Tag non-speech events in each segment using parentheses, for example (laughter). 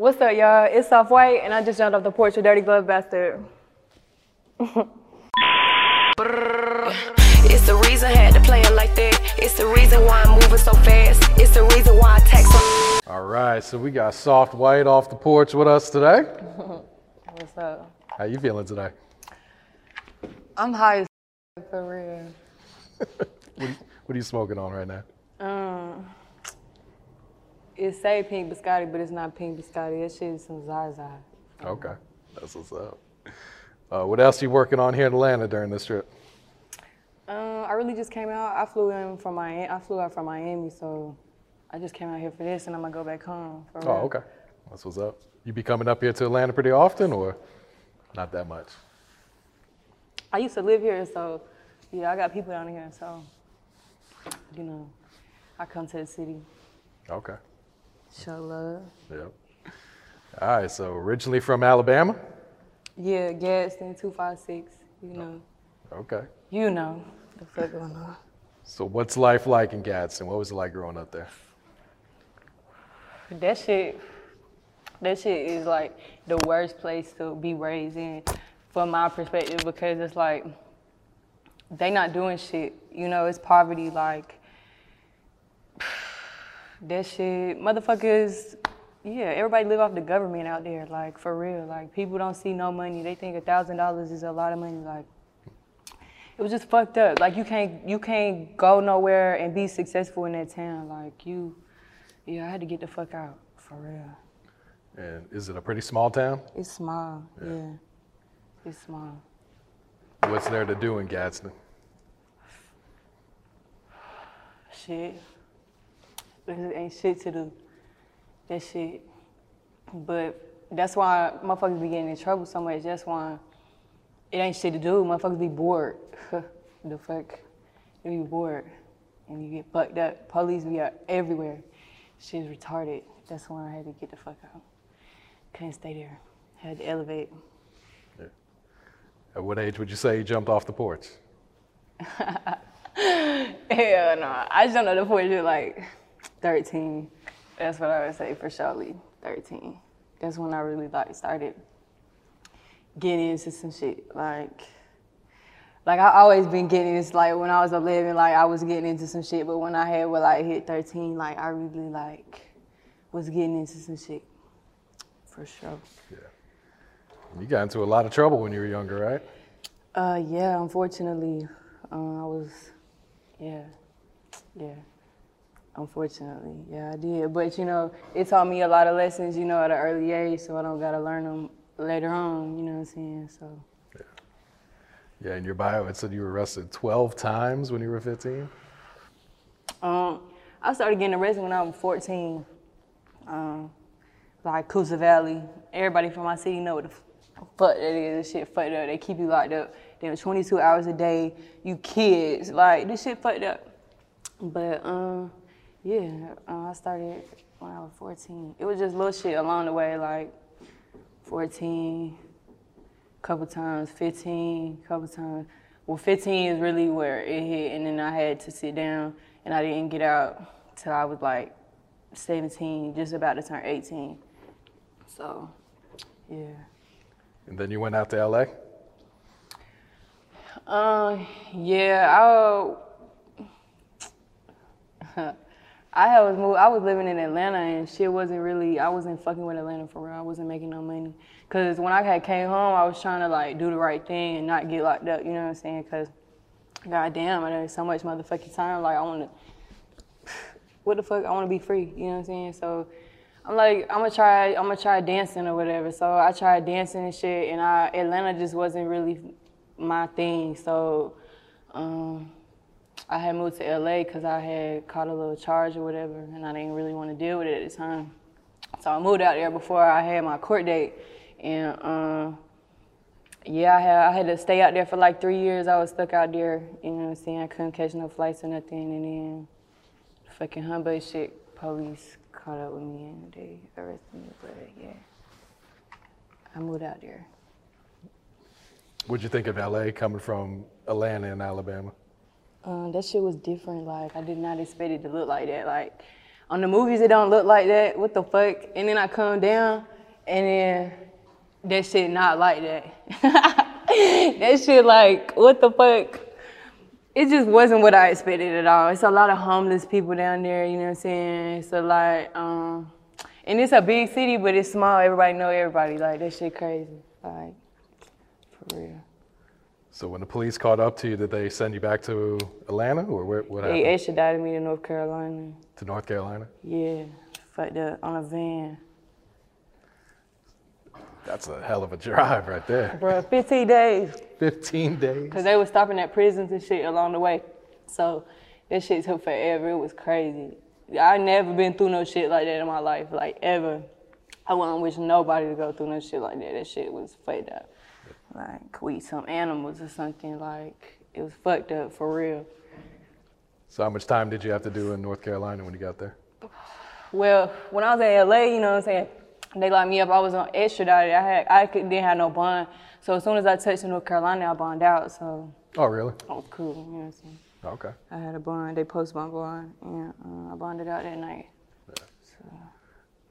What's up, y'all? It's Soft White, and I just jumped off the porch with Dirty Glove Bastard. (laughs) It's the reason I had to play it like that. It's the reason why I'm moving so fast. It's the reason why I text All right, so we got Soft White off the porch with us today. (laughs) What's up? How you feeling today? I'm high as (laughs) for real. What are you, what are you smoking on right now? Um, it say pink biscotti, but it's not pink biscotti. That shit is some Zaza. Okay, that's what's up. Uh, what else are you working on here in Atlanta during this trip? Um, I really just came out. I flew in from Miami. I flew out from Miami, so I just came out here for this, and I'm gonna go back home. For Oh, real. okay, that's what's up. You be coming up here to Atlanta pretty often, or not that much? I used to live here, so yeah, I got people down here, so you know, I come to the city, Okay, show love. yep. All right, so originally from Alabama. Yeah, Gadsden two five six. You know, oh, Okay. you know the fuck going on. So what's life like in Gadsden? What was it like growing up there? That shit, that shit is like the worst place to be raised in, from my perspective, because it's like they not doing shit. You know, it's poverty. Like that shit, motherfuckers. Yeah, everybody live off the government out there. Like for real. Like people don't see no money. They think a thousand dollars is a lot of money. Like it was just fucked up. Like you can't you can't go nowhere and be successful in that town. Like you, yeah, I had to get the fuck out for real. And is it a pretty small town? It's small, yeah. It's small. What's there to do in Gadsden? Shit. There ain't shit to do. That shit. But that's why motherfuckers be getting in trouble so much. That's why it ain't shit to do. Motherfuckers be bored. (laughs) the fuck? They be bored. And you get fucked up. Police be out everywhere. Shit's retarded. That's why I had to get the fuck out. Couldn't stay there. Had to elevate. At what age would you say you jumped off the porch? (laughs) Hell no. I jumped on the porch at like 13. That's what I would say for surely. 13. That's when I really like started getting into some shit. Like, like I always been getting into like when I was 11, like I was getting into some shit. But when I had well, like hit 13, like I really like was getting into some shit. For sure. Yeah. You got into a lot of trouble when you were younger, right? Uh, yeah, unfortunately, uh, I was, yeah, yeah. Unfortunately, yeah, I did. But you know, it taught me a lot of lessons, you know, at an early age, so I don't gotta learn them later on. You know what I'm saying? So, Yeah, Yeah. in your bio it said you were arrested 12 times when you were 15. um, I started getting arrested when I was 14. Um, like Coosa Valley, everybody from my city know what the fuck that is. This shit fucked up. They keep you locked up. Damn, 22 hours a day. You kids, like this shit fucked up. But um, yeah, uh, I started when I was 14. It was just little shit along the way, like 14, couple times, 15, couple times. Well, 15 is really where it hit, and then I had to sit down, and I didn't get out till I was like 17, just about to turn 18. So, yeah. And then you went out to LA? Uh, yeah, I, (laughs) (laughs) I was moved, I was living in Atlanta and shit wasn't really, I wasn't fucking with Atlanta for real. I wasn't making no money. Cause when I had came home, I was trying to like do the right thing and not get locked up, you know what I'm saying? Cause God damn, I had so much motherfucking time. Like I want to, (sighs) what the fuck? I want to be free. You know what I'm saying? So I'm like, I'm gonna try, I'm gonna try dancing or whatever. So I tried dancing and shit, and I Atlanta just wasn't really my thing. So um, I had moved to LA because I had caught a little charge or whatever, and I didn't really want to deal with it at the time. So I moved out there before I had my court date, and um, yeah, I had I had to stay out there for like three years. I was stuck out there, you know what I'm saying? I couldn't catch no flights or nothing, and then fucking Humboldt shit, police caught up with me and they arrested me. But yeah, I moved out there. What'd you think of LA coming from Atlanta and Alabama? Um, that shit was different. Like I did not expect it to look like that. Like on the movies, it don't look like that. What the fuck? And then I come down, and then that shit not like that. (laughs) that shit like what the fuck? It just wasn't what I expected at all. It's a lot of homeless people down there. You know what I'm saying? It's a lot. Um, and it's a big city, but it's small. Everybody know everybody. Like that shit crazy. Like for real. So when the police caught up to you, did they send you back to Atlanta or where, what They happened? extradited me to North Carolina. To North Carolina? Yeah, fucked up on a van. That's a hell of a drive right there. Bro, 15 days. 15 days. Cause they was stopping at prisons and shit along the way. So that shit took forever. It was crazy. I never been through no shit like that in my life, like ever. I wouldn't wish nobody to go through no shit like that. That shit was fucked up. Like we eat some animals or something. Like it was fucked up for real. So how much time did you have to do in North Carolina when you got there? Well, when I was in LA, you know what I'm saying, they locked me up. I was on extradited. I had I could, didn't have no bond. So as soon as I touched North Carolina, I bonded out. So Oh, really? I was cool. You know what I'm saying. Okay. I had a bond. They post my bond, and uh, I bonded out that night.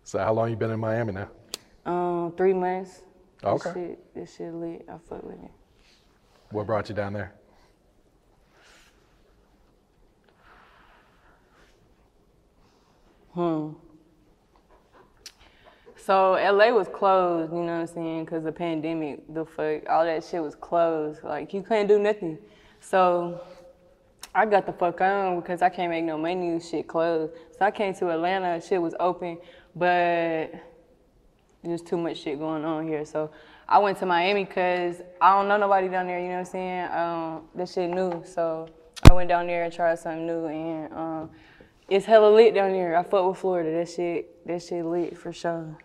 So how long you been in Miami now? Um, three months. Okay. This shit, this shit lit. I fuck with it. What brought you down there? Hmm. So LA was closed, you know what I'm saying, because the pandemic, the fuck, all that shit was closed. Like you couldn't do nothing. So I got the fuck on because I can't make no money. Shit closed. So I came to Atlanta. Shit was open, but there's too much shit going on here. So I went to Miami because I don't know nobody down there. You know what I'm saying? Um, that shit new. So I went down there and tried something new, and um, it's hella lit down there. I fuck with Florida. That shit, that shit lit for sure.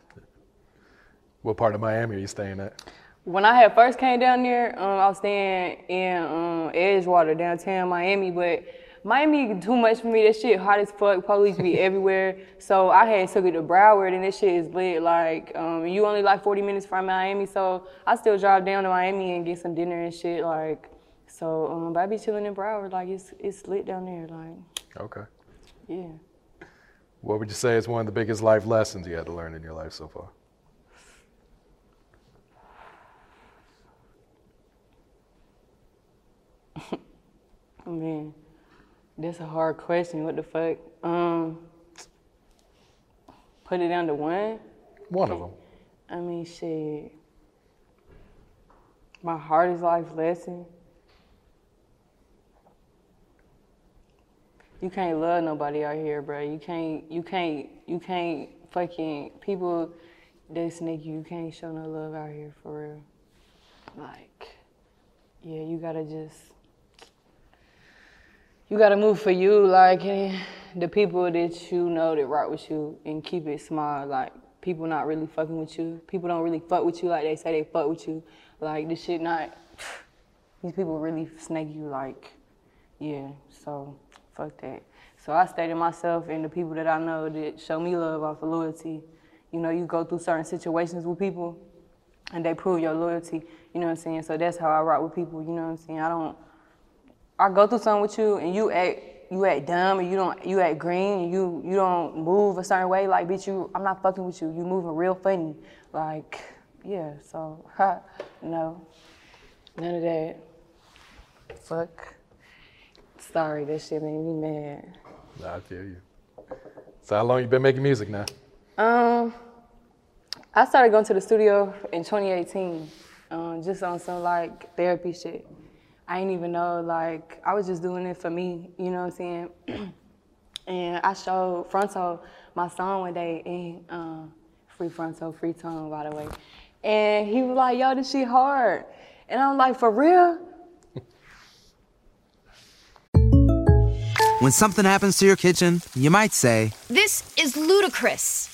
What part of Miami are you staying at? When I had first came down there, um, I was staying in um, Edgewater, downtown Miami, but Miami too much for me. That shit hot as fuck. Police be (laughs) everywhere. So I had took it to Broward, and this shit is lit. Like um, you only like 40 minutes from Miami, so I still drive down to Miami and get some dinner and shit. Like so, um, but I be chilling in Broward. Like it's it's lit down there. Like Okay. yeah. What would you say is one of the biggest life lessons you had to learn in your life so far? (laughs) Man, that's a hard question. What the fuck? Um, put it down to one. One of them. I mean, shit. My hardest life lesson. You can't love nobody out here, bro. You can't. You can't. You can't. Fucking people. They snake you. You can't show no love out here for real. Like, yeah, you gotta just. You gotta move for you, like eh, the people that you know that rock with you, and keep it small. Like people not really fucking with you. People don't really fuck with you like they say they fuck with you. Like this shit not. (sighs) These people really snake you. Like, yeah. So fuck that. So I stay myself and the people that I know that show me love off of loyalty. You know, you go through certain situations with people, and they prove your loyalty. You know what I'm saying? So that's how I rock with people. You know what I'm saying? I don't. I go through something with you and you act you act dumb and you don't you act green and you you don't move a certain way like bitch you I'm not fucking with you. You moving real funny. Like yeah so ha, (laughs) no. None of that. Fuck. Sorry that shit made me mad. Nah, I feel you. So how long you been making music now? um I started going to the studio in 2018 um, just on some like therapy shit I didn't even know, like, I was just doing it for me, you know what I'm saying? (clears throat) and I showed Fronto my song one day, and um, free Fronto, free tone, by the way. And he was like, yo, this shit hard. And I'm like, for real? When something happens to your kitchen, you might say, This is ludicrous.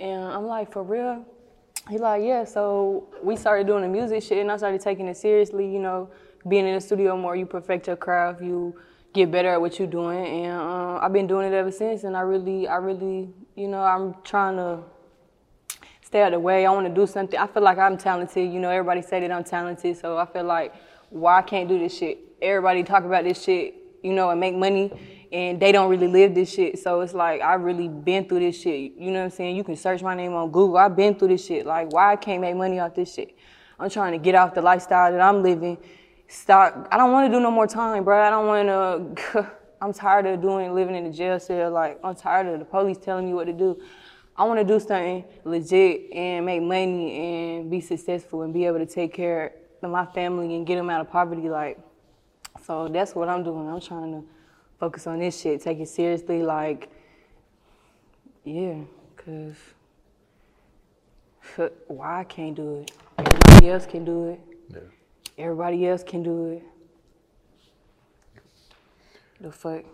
And I'm like, for real? He like, yeah. So we started doing the music shit, and I started taking it seriously. You know, being in the studio more, you perfect your craft, you get better at what you're doing, and uh, I've been doing it ever since. And I really, I really, you know, I'm trying to stay out of the way. I want to do something. I feel like I'm talented. You know, everybody say that I'm talented, so I feel like why I can't do this shit. Everybody talk about this shit, you know, and make money, and they don't really live this shit. So it's like I really been through this shit. You know what I'm saying? You can search my name on Google. I've been through this shit. Like why I can't make money off this shit? I'm trying to get off the lifestyle that I'm living. Stop. I don't want to do no more time, bro. I don't want to. (laughs) I'm tired of doing living in the jail cell. Like I'm tired of the police telling me what to do. I want to do something legit and make money and be successful and be able to take care of my family and get them out of poverty. Like, so that's what I'm doing. I'm trying to focus on this shit, take it seriously. Like, yeah, cause (laughs) why I can't do it? Everybody else can do it. Yeah. Everybody else can do it. The fuck.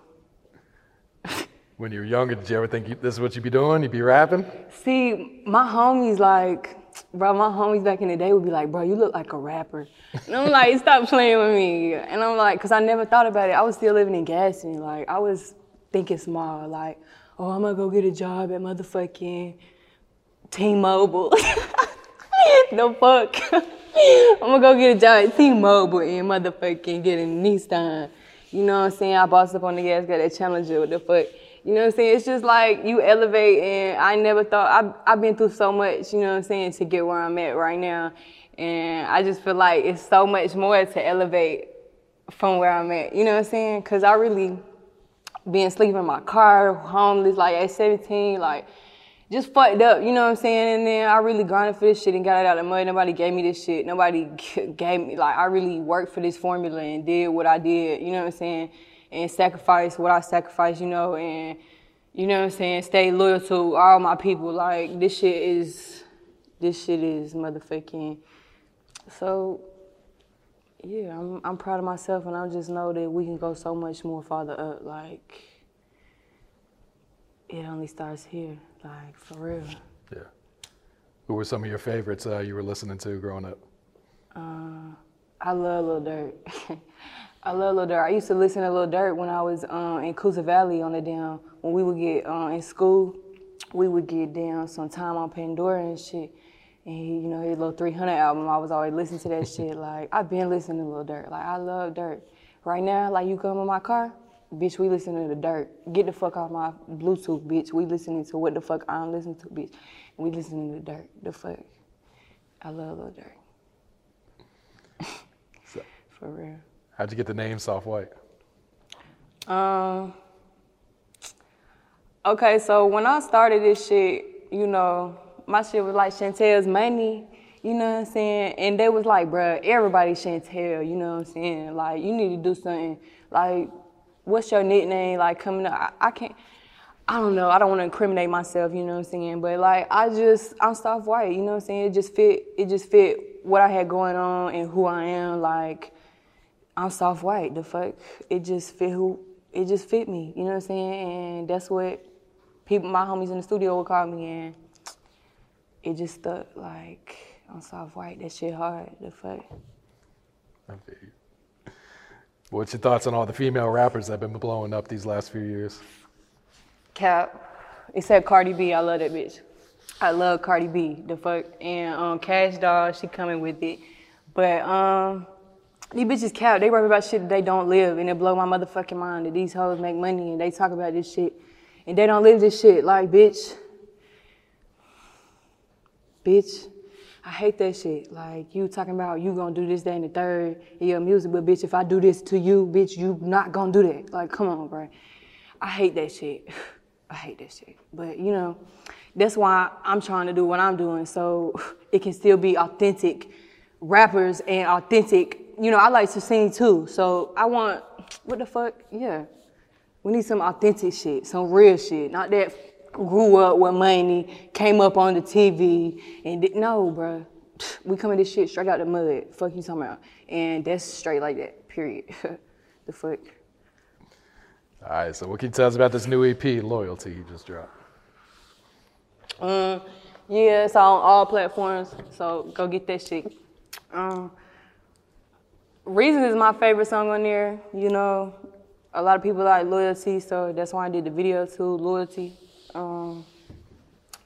When you were younger, did you ever think you, this is what you'd be doing? You'd be rapping? See, my homies like, bro, my homies back in the day would be like, bro, you look like a rapper. And I'm like, stop playing with me. And I'm like, cause I never thought about it. I was still living in Gadsden. Like, I was thinking small. Like, oh, I'm gonna go get a job at motherfucking T-Mobile. (laughs) the fuck? (laughs) I'm gonna go get a job at T-Mobile and motherfucking get a Nissan. You know what I'm saying? I bossed up on the gas, got that Challenger. What the fuck? You know what I'm saying? It's just like you elevate, and I never thought I've, I've been through so much. You know what I'm saying to get where I'm at right now, and I just feel like it's so much more to elevate from where I'm at. You know what I'm saying? Cause I really been sleeping in my car, homeless, like at 17, like just fucked up, you know what I'm saying? And then I really grinded for this shit and got it out of the mud. Nobody gave me this shit. Nobody (laughs) gave me, like, I really worked for this formula and did what I did, you know what I'm saying? And sacrifice what I sacrificed, you know, and, you know what I'm saying? Stay loyal to all my people. Like, this shit is, this shit is motherfucking. So, yeah, I'm, I'm proud of myself and I just know that we can go so much more farther up. Like, it only starts here, like for real. Yeah. Who were some of your favorites uh, you were listening to growing up? Uh, I love Lil Durk. (laughs) I love Lil Durk. I used to listen to Lil Durk when I was um, in Coosa Valley on the down. When we would get uh, in school, we would get down some time on Pandora and shit. And he, you know, his little 300 album, I was always listening to that (laughs) shit. Like, I've been listening to Lil Durk. Like, I love Durk. Right now, like, you come in my car, bitch, we listening to the Durk. Get the fuck off my Bluetooth, bitch. We listening to what the fuck I'm listening to, bitch. We listening to the Durk. The fuck. I love Lil Durk. (laughs) For real. How'd you get the name Soft White? Um. Okay, so when I started this shit, you know, my shit was like Chantel's money. You know what I'm saying? And they was like, bruh, everybody Chantel. You know what I'm saying? Like, you need to do something. Like, what's your nickname? Like, coming up, I, I can't. I don't know. I don't want to incriminate myself. You know what I'm saying? But like, I just, I'm soft white. You know what I'm saying? It just fit. It just fit what I had going on and who I am. Like, I'm soft white. The fuck, it just fit who. It just fit me. You know what I'm saying? And that's what people, my homies in the studio would call me, and it just stuck. Like, I'm soft white. That shit hard. The fuck. I feel you. What's your thoughts on all the female rappers that have been blowing up these last few years? Cap. Except Cardi B, I love that bitch. I love Cardi B, the fuck. And um, Kash Doll, she coming with it. But um, these bitches cap. They rap about shit that they don't live, and it blow my motherfucking mind that these hoes make money and they talk about this shit, and they don't live this shit. Like, bitch, bitch, I hate that shit. Like, you talking about you gonna do this, that, and the third in your music, but bitch, if I do this to you, bitch, you not gonna do that. Like, come on, bro. I hate that shit. (sighs) I hate that shit. But you know, that's why I'm trying to do what I'm doing so (laughs) it can still be authentic rappers and authentic. You know, I like to sing too, so I want what the fuck? Yeah, we need some authentic shit, some real shit, not that grew up with money, came up on the TV, and did, no, bro. We coming this shit straight out the mud. Fuck you talking about, and that's straight like that. Period. (laughs) the fuck. All right, so what can you tell us about this new EP, Loyalty, you just dropped? Um, yeah, it's on all platforms, so go get that shit. Um, Reason is my favorite song on there. You know, a lot of people like Loyalty, so that's why I did the video too, Loyalty. Um,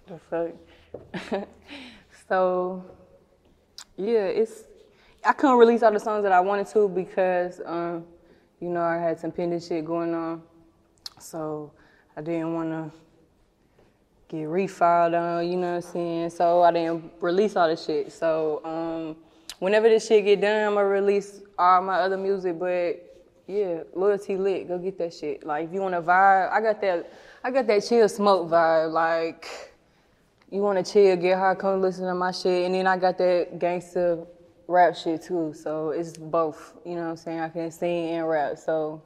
the fuck. (laughs) so, yeah, it's. I couldn't release all the songs that I wanted to because, um, you know, I had some pending shit going on. So I didn't want to get refiled on, you know what I'm saying? So I didn't release all the shit. So um, whenever this shit get done, I'm gonna release all my other music. But yeah, loyalty lit, go get that shit. Like if you want to vibe, I got that, I got that chill smoke vibe. Like you want to chill, get high, come listen to my shit, and then I got that gangster rap shit too. So it's both. You know what I'm saying? I can sing and rap. So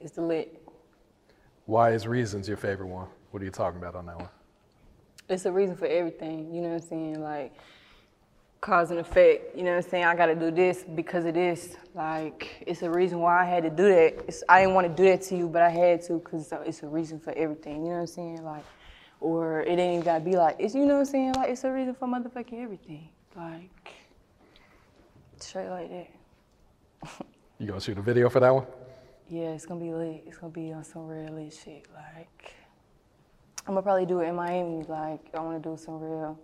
it's the lit. Why is Reasons your favorite one? What are you talking about on that one? It's a reason for everything, you know what I'm saying? Like cause and effect, you know what I'm saying? I gotta do this because of this. Like it's a reason why I had to do that. It's, I didn't want to do that to you, but I had to because it's a reason for everything, you know what I'm saying? Like, or it ain't even gotta be like, it's, you know what I'm saying? Like it's a reason for motherfucking everything. Like, straight like that. (laughs) you gonna shoot a video for that one? Yeah, it's gonna be lit. It's gonna be on some real lit shit. Like, I'm gonna probably do it in Miami. Like, I wanna do some real.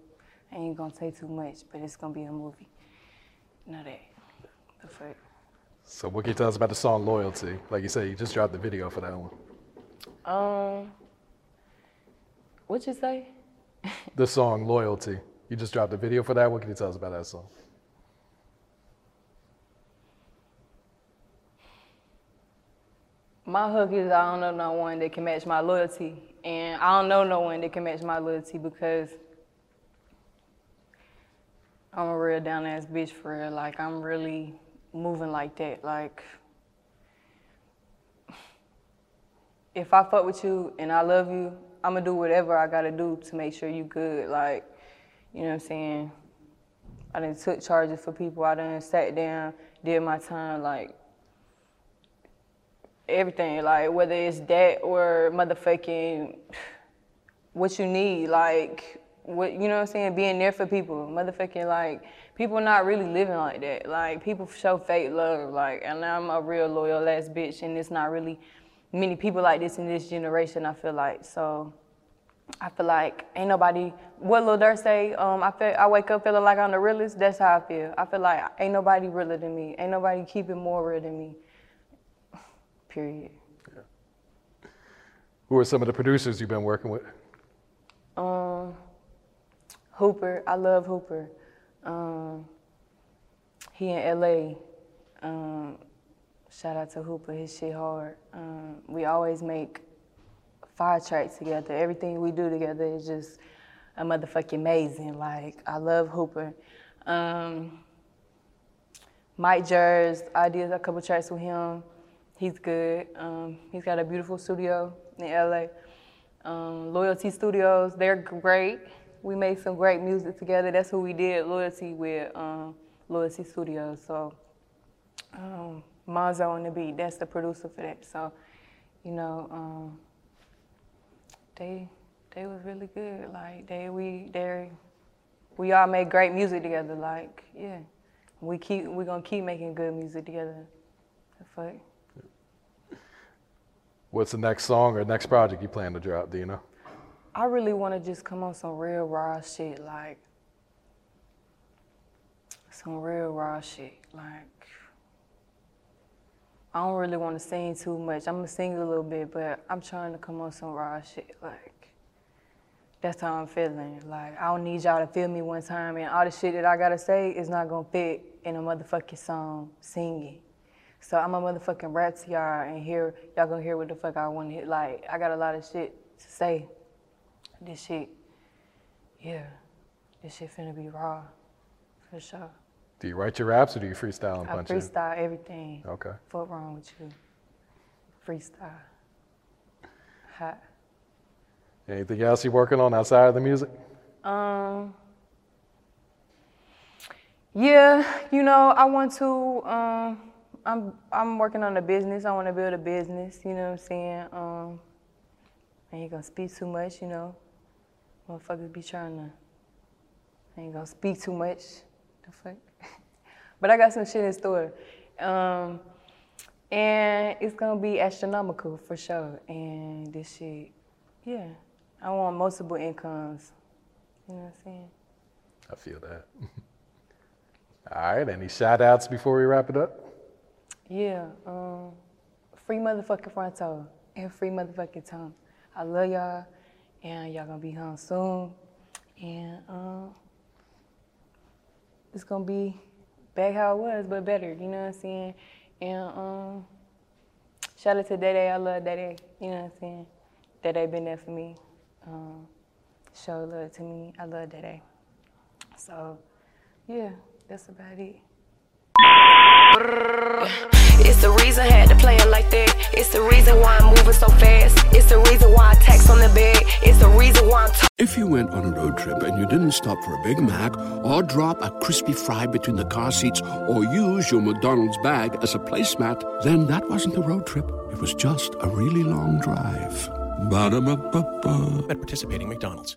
I ain't gonna say too much, but it's gonna be a movie. Know that. The fuck. So, what can you tell us about the song Loyalty? Like you said, you just dropped the video for that one. Um, what you say? (laughs) the song Loyalty. You just dropped the video for that. What can you tell us about that song? My hook is I don't know no one that can match my loyalty. And I don't know no one that can match my loyalty because I'm a real down ass bitch for real. Like I'm really moving like that. Like if I fuck with you and I love you, I'm gonna do whatever I gotta do to make sure you good. Like, you know what I'm saying? I done took charges for people. I done sat down, did my time. Like everything, like whether it's that or motherfucking (sighs) what you need, like what you know what I'm saying, being there for people, motherfucking like people not really living like that. Like people show fake love, like and I'm a real loyal ass bitch, and it's not really many people like this in this generation. I feel like so. I feel like ain't nobody. What Lil Durk say? Um, I feel I wake up feeling like I'm the realest. That's how I feel. I feel like ain't nobody realer than me. Ain't nobody keeping more real than me. (sighs) Period. Yeah. Who are some of the producers you've been working with? Um, Hooper. I love Hooper. Um, he in LA. Um, shout out to Hooper. His shit hard. Um, we always make fire tracks together. Everything we do together is just a motherfucking amazing. Like I love Hooper. Um, Mike Jers, I did a couple tracks with him. He's good. Um, he's got a beautiful studio in LA. Um, Loyalty Studios, they're great. We made some great music together. That's who we did Loyalty with, um, Loyalty Studios. So, um, on the beat, that's the producer for that. So, you know, um, they they was really good. Like they we they we all made great music together. Like yeah, we keep we gonna keep making good music together. Fuck. What's the next song or next project you plan to drop? Do you know? I really want to just come on some real raw shit, like some real raw shit, like I don't really want to sing too much. I'm gonna sing a little bit, but I'm trying to come on some raw shit. Like that's how I'm feeling. Like I don't need y'all to feel me one time, and all the shit that I gotta say is not gonna fit in a motherfucking song singing. So I'm a motherfucking rap to y'all, and here y'all gonna hear what the fuck I want to hit. Like I got a lot of shit to say. This shit, yeah, this shit finna be raw, for sure. Do you write your raps or do you freestyle and I punch in? freestyle everything. Okay. Fuck wrong with you? Freestyle. Hot. Anything else you working on outside of the music? Um. Yeah, you know, I want to. Um, I'm I'm working on a business. I want to build a business. You know what I'm saying? Um, I ain't gonna speak too much. You know, motherfuckers be trying to. I ain't gonna speak too much. The fuck. (laughs) but I got some shit in store. Um, and it's gonna be astronomical for sure. And this shit, yeah, I want multiple incomes. You know what I'm saying? I feel that. (laughs) All right, any shout outs before we wrap it up? Yeah, um, free motherfucking Fronto and free motherfucking Tom. I love y'all, and y'all gonna be home soon. And um, it's gonna be back how it was, but better. You know what I'm saying? And um, shout out to Dede. I love Dede. You know what I'm saying? Dede been there for me. Um, show love to me. I love Dede. So, yeah, that's about it. (laughs) It's the reason I had to play it like that. It's the reason why I'm moving so fast. It's the reason why I text on the bed. It's the reason why I'm talking. If you went on a road trip and you didn't stop for a Big Mac or drop a crispy fry between the car seats or use your McDonald's bag as a placemat, then that wasn't a road trip. It was just a really long drive. Ba-da-ba-ba-ba. At participating McDonald's.